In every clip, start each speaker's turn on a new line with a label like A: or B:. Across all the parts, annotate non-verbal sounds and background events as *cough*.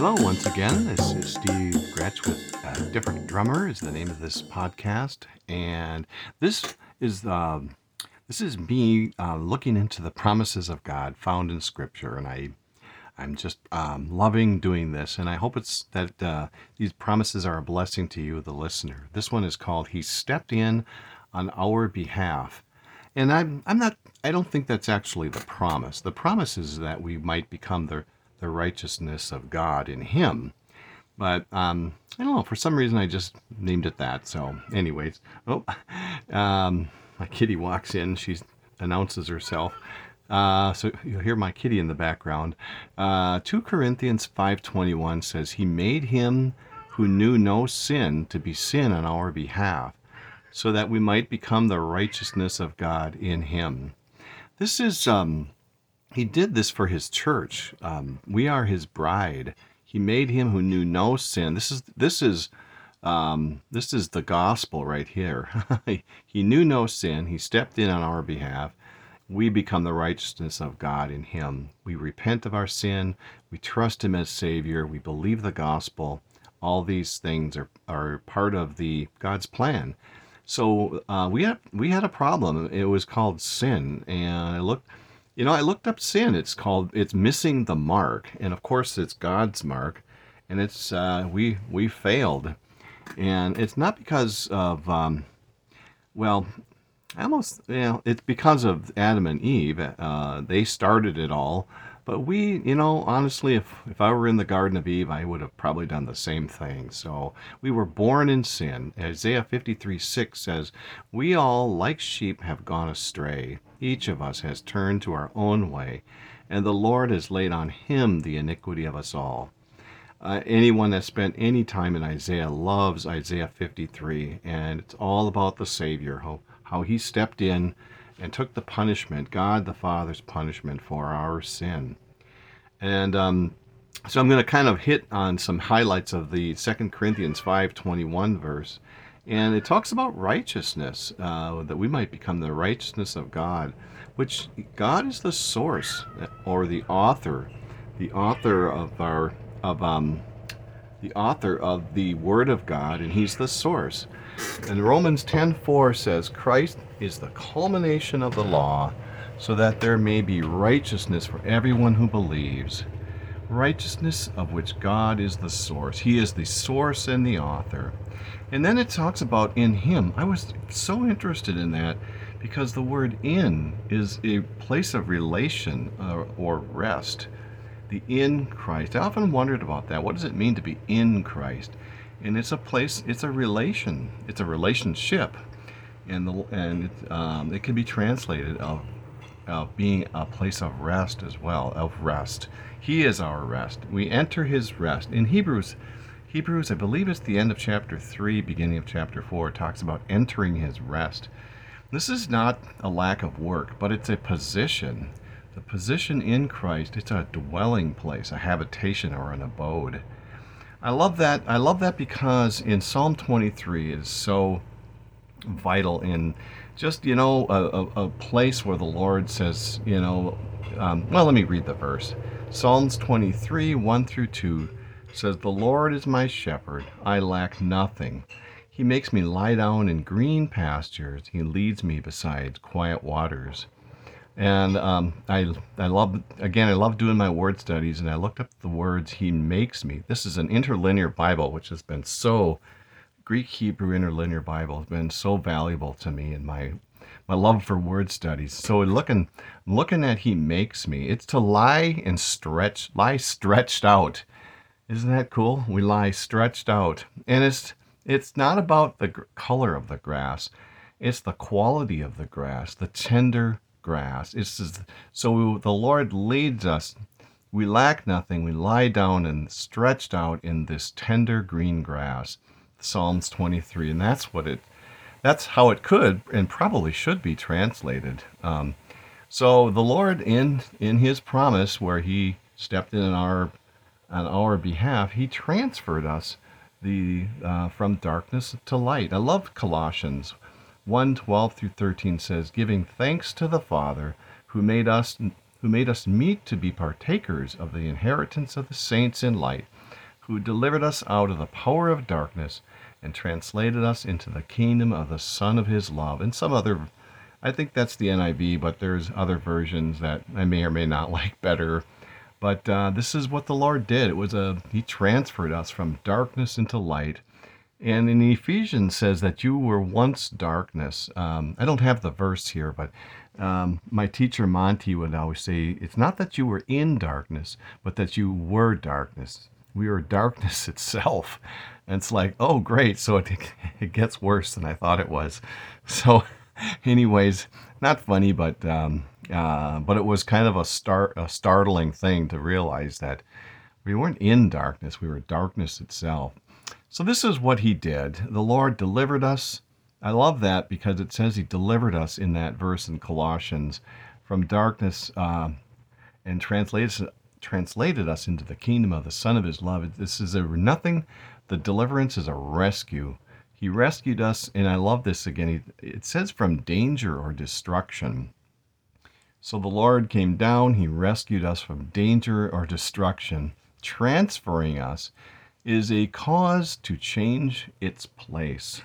A: Hello, once again. This is Steve Gretsch with uh, Different Drummer is the name of this podcast, and this is um, this is me uh, looking into the promises of God found in Scripture, and I I'm just um, loving doing this, and I hope it's that uh, these promises are a blessing to you, the listener. This one is called "He Stepped In on Our Behalf," and I'm I'm not I don't think that's actually the promise. The promise is that we might become the the righteousness of God in Him. But um, I don't know. For some reason, I just named it that. So, anyways, oh, um, my kitty walks in. She announces herself. Uh, so you'll hear my kitty in the background. Uh, 2 Corinthians 5.21 says, He made him who knew no sin to be sin on our behalf, so that we might become the righteousness of God in him. This is um, he did this for his church. Um, we are his bride. He made him who knew no sin. This is this is um, this is the gospel right here. *laughs* he knew no sin. He stepped in on our behalf. We become the righteousness of God in him. We repent of our sin. We trust him as Savior. We believe the gospel. All these things are, are part of the God's plan. So uh, we had we had a problem. It was called sin, and I looked you know, I looked up sin. It's called it's missing the mark, and of course, it's God's mark, and it's uh, we we failed, and it's not because of um, well, almost you know, it's because of Adam and Eve. Uh, they started it all, but we, you know, honestly, if if I were in the Garden of Eve, I would have probably done the same thing. So we were born in sin. Isaiah fifty three six says, "We all, like sheep, have gone astray." Each of us has turned to our own way, and the Lord has laid on him the iniquity of us all. Uh, anyone that spent any time in Isaiah loves Isaiah 53, and it's all about the Savior, how, how he stepped in and took the punishment, God the Father's punishment for our sin. And um, so I'm going to kind of hit on some highlights of the Second Corinthians 5:21 verse and it talks about righteousness, uh, that we might become the righteousness of God, which God is the source or the author, the author of our of um, the author of the Word of God, and He's the source. And Romans 10:4 says, Christ is the culmination of the law, so that there may be righteousness for everyone who believes. Righteousness of which God is the source. He is the source and the author. And then it talks about in Him. I was so interested in that because the word in is a place of relation uh, or rest. The in Christ. I often wondered about that. What does it mean to be in Christ? And it's a place, it's a relation, it's a relationship. And, the, and it, um, it can be translated of, of being a place of rest as well, of rest. He is our rest. We enter His rest. In Hebrews Hebrews, I believe it's the end of chapter 3, beginning of chapter 4, talks about entering his rest. This is not a lack of work, but it's a position. The position in Christ, it's a dwelling place, a habitation or an abode. I love that. I love that because in Psalm 23 is so vital in just, you know, a, a, a place where the Lord says, you know, um, well, let me read the verse. Psalms 23, 1 through 2 says, The Lord is my shepherd, I lack nothing. He makes me lie down in green pastures. He leads me beside quiet waters. And um, I, I love, again, I love doing my word studies, and I looked up the words He makes me. This is an interlinear Bible, which has been so, Greek Hebrew interlinear Bible has been so valuable to me in my my love for word studies. So looking looking at he makes me, it's to lie and stretch, lie stretched out isn't that cool? We lie stretched out. And it's it's not about the color of the grass. It's the quality of the grass, the tender grass. It's just, so the Lord leads us. We lack nothing. We lie down and stretched out in this tender green grass. Psalms 23, and that's what it. That's how it could and probably should be translated. Um, so the Lord, in in His promise, where He stepped in our on our behalf, he transferred us the uh, from darkness to light. I love Colossians 1 12 through 13 says, giving thanks to the Father who made us who made us meet to be partakers of the inheritance of the saints in light. who delivered us out of the power of darkness and translated us into the kingdom of the Son of his love. And some other, I think that's the NIV, but there's other versions that I may or may not *laughs* like better. But uh, this is what the Lord did. It was a, He transferred us from darkness into light. And in Ephesians says that you were once darkness. Um, I don't have the verse here, but um, my teacher Monty would always say, it's not that you were in darkness, but that you were darkness. We were darkness *laughs* itself. And it's like, oh, great. So it, *laughs* it gets worse than I thought it was. *laughs* So, anyways, not funny, but um, uh, but it was kind of a start a startling thing to realize that we weren't in darkness; we were darkness itself. So this is what He did. The Lord delivered us. I love that because it says He delivered us in that verse in Colossians from darkness uh, and translated translated us into the kingdom of the Son of His love. This is a nothing the deliverance is a rescue. He rescued us, and I love this again. It says from danger or destruction. So the Lord came down, He rescued us from danger or destruction. Transferring us is a cause to change its place.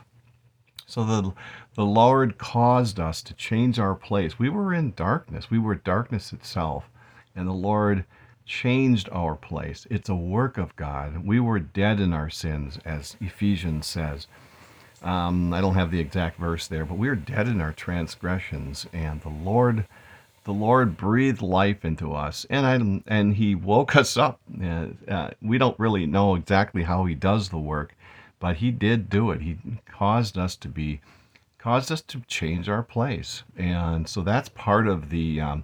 A: So the, the Lord caused us to change our place. We were in darkness, we were darkness itself, and the Lord changed our place. It's a work of God. We were dead in our sins, as Ephesians says. Um, I don't have the exact verse there, but we are dead in our transgressions, and the Lord, the Lord breathed life into us, and I, and He woke us up. Uh, uh, we don't really know exactly how He does the work, but He did do it. He caused us to be, caused us to change our place, and so that's part of the. Um,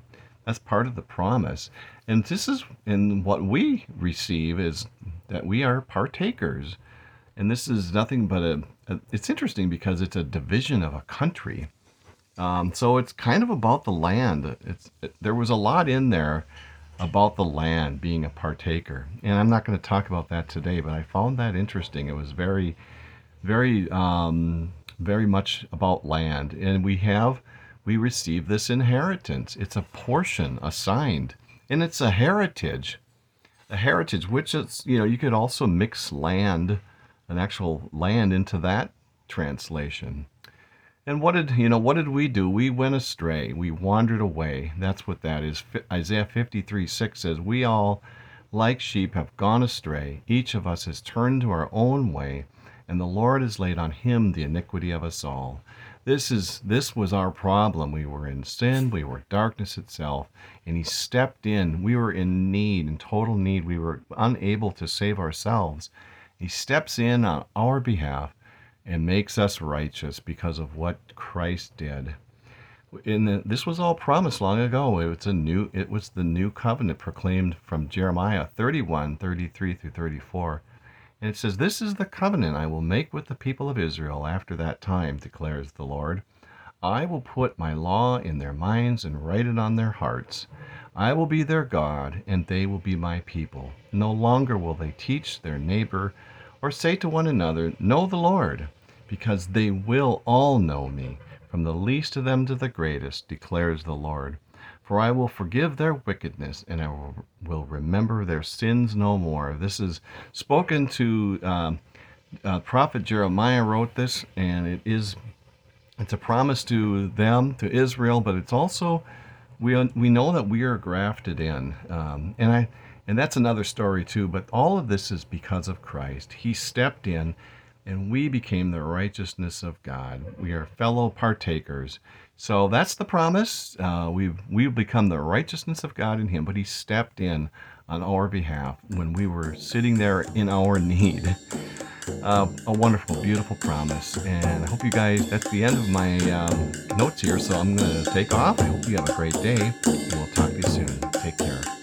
A: that's part of the promise. And this is, and what we receive is that we are partakers. And this is nothing but a, a it's interesting because it's a division of a country. Um, so it's kind of about the land. It's it, there was a lot in there about the land being a partaker, and I'm not going to talk about that today. But I found that interesting. It was very, very, um, very much about land, and we have we receive this inheritance. It's a portion assigned, and it's a heritage. A heritage, which is, you know, you could also mix land, an actual land, into that translation. And what did, you know, what did we do? We went astray. We wandered away. That's what that is. Isaiah 53 6 says, We all, like sheep, have gone astray. Each of us has turned to our own way, and the Lord has laid on him the iniquity of us all. This is this was our problem. We were in sin, we were darkness itself, and he stepped in. We were in need, in total need. We were unable to save ourselves. He steps in on our behalf and makes us righteous because of what Christ did. The, this was all promised long ago. It was a new it was the new covenant proclaimed from Jeremiah 31, 33 through 34. And it says, This is the covenant I will make with the people of Israel after that time, declares the Lord. I will put my law in their minds and write it on their hearts. I will be their God, and they will be my people. No longer will they teach their neighbor or say to one another, Know the Lord, because they will all know me, from the least of them to the greatest, declares the Lord. For I will forgive their wickedness, and I will, remember their sins no more. This is spoken to um, uh, prophet Jeremiah wrote this, and it is it's a promise to them, to Israel, but it's also we we know that we are grafted in, um, and I and that's another story too. But all of this is because of Christ. He stepped in, and we became the righteousness of God. We are fellow partakers. So that's the promise. Uh, we've we've become the righteousness of God in Him, but He stepped in on our behalf when we were sitting there in our need. Uh, a wonderful, beautiful promise. And I hope you guys, that's the end of my um, notes here. So I'm going to take off. I hope you have a great day. We'll talk to you soon. Take care.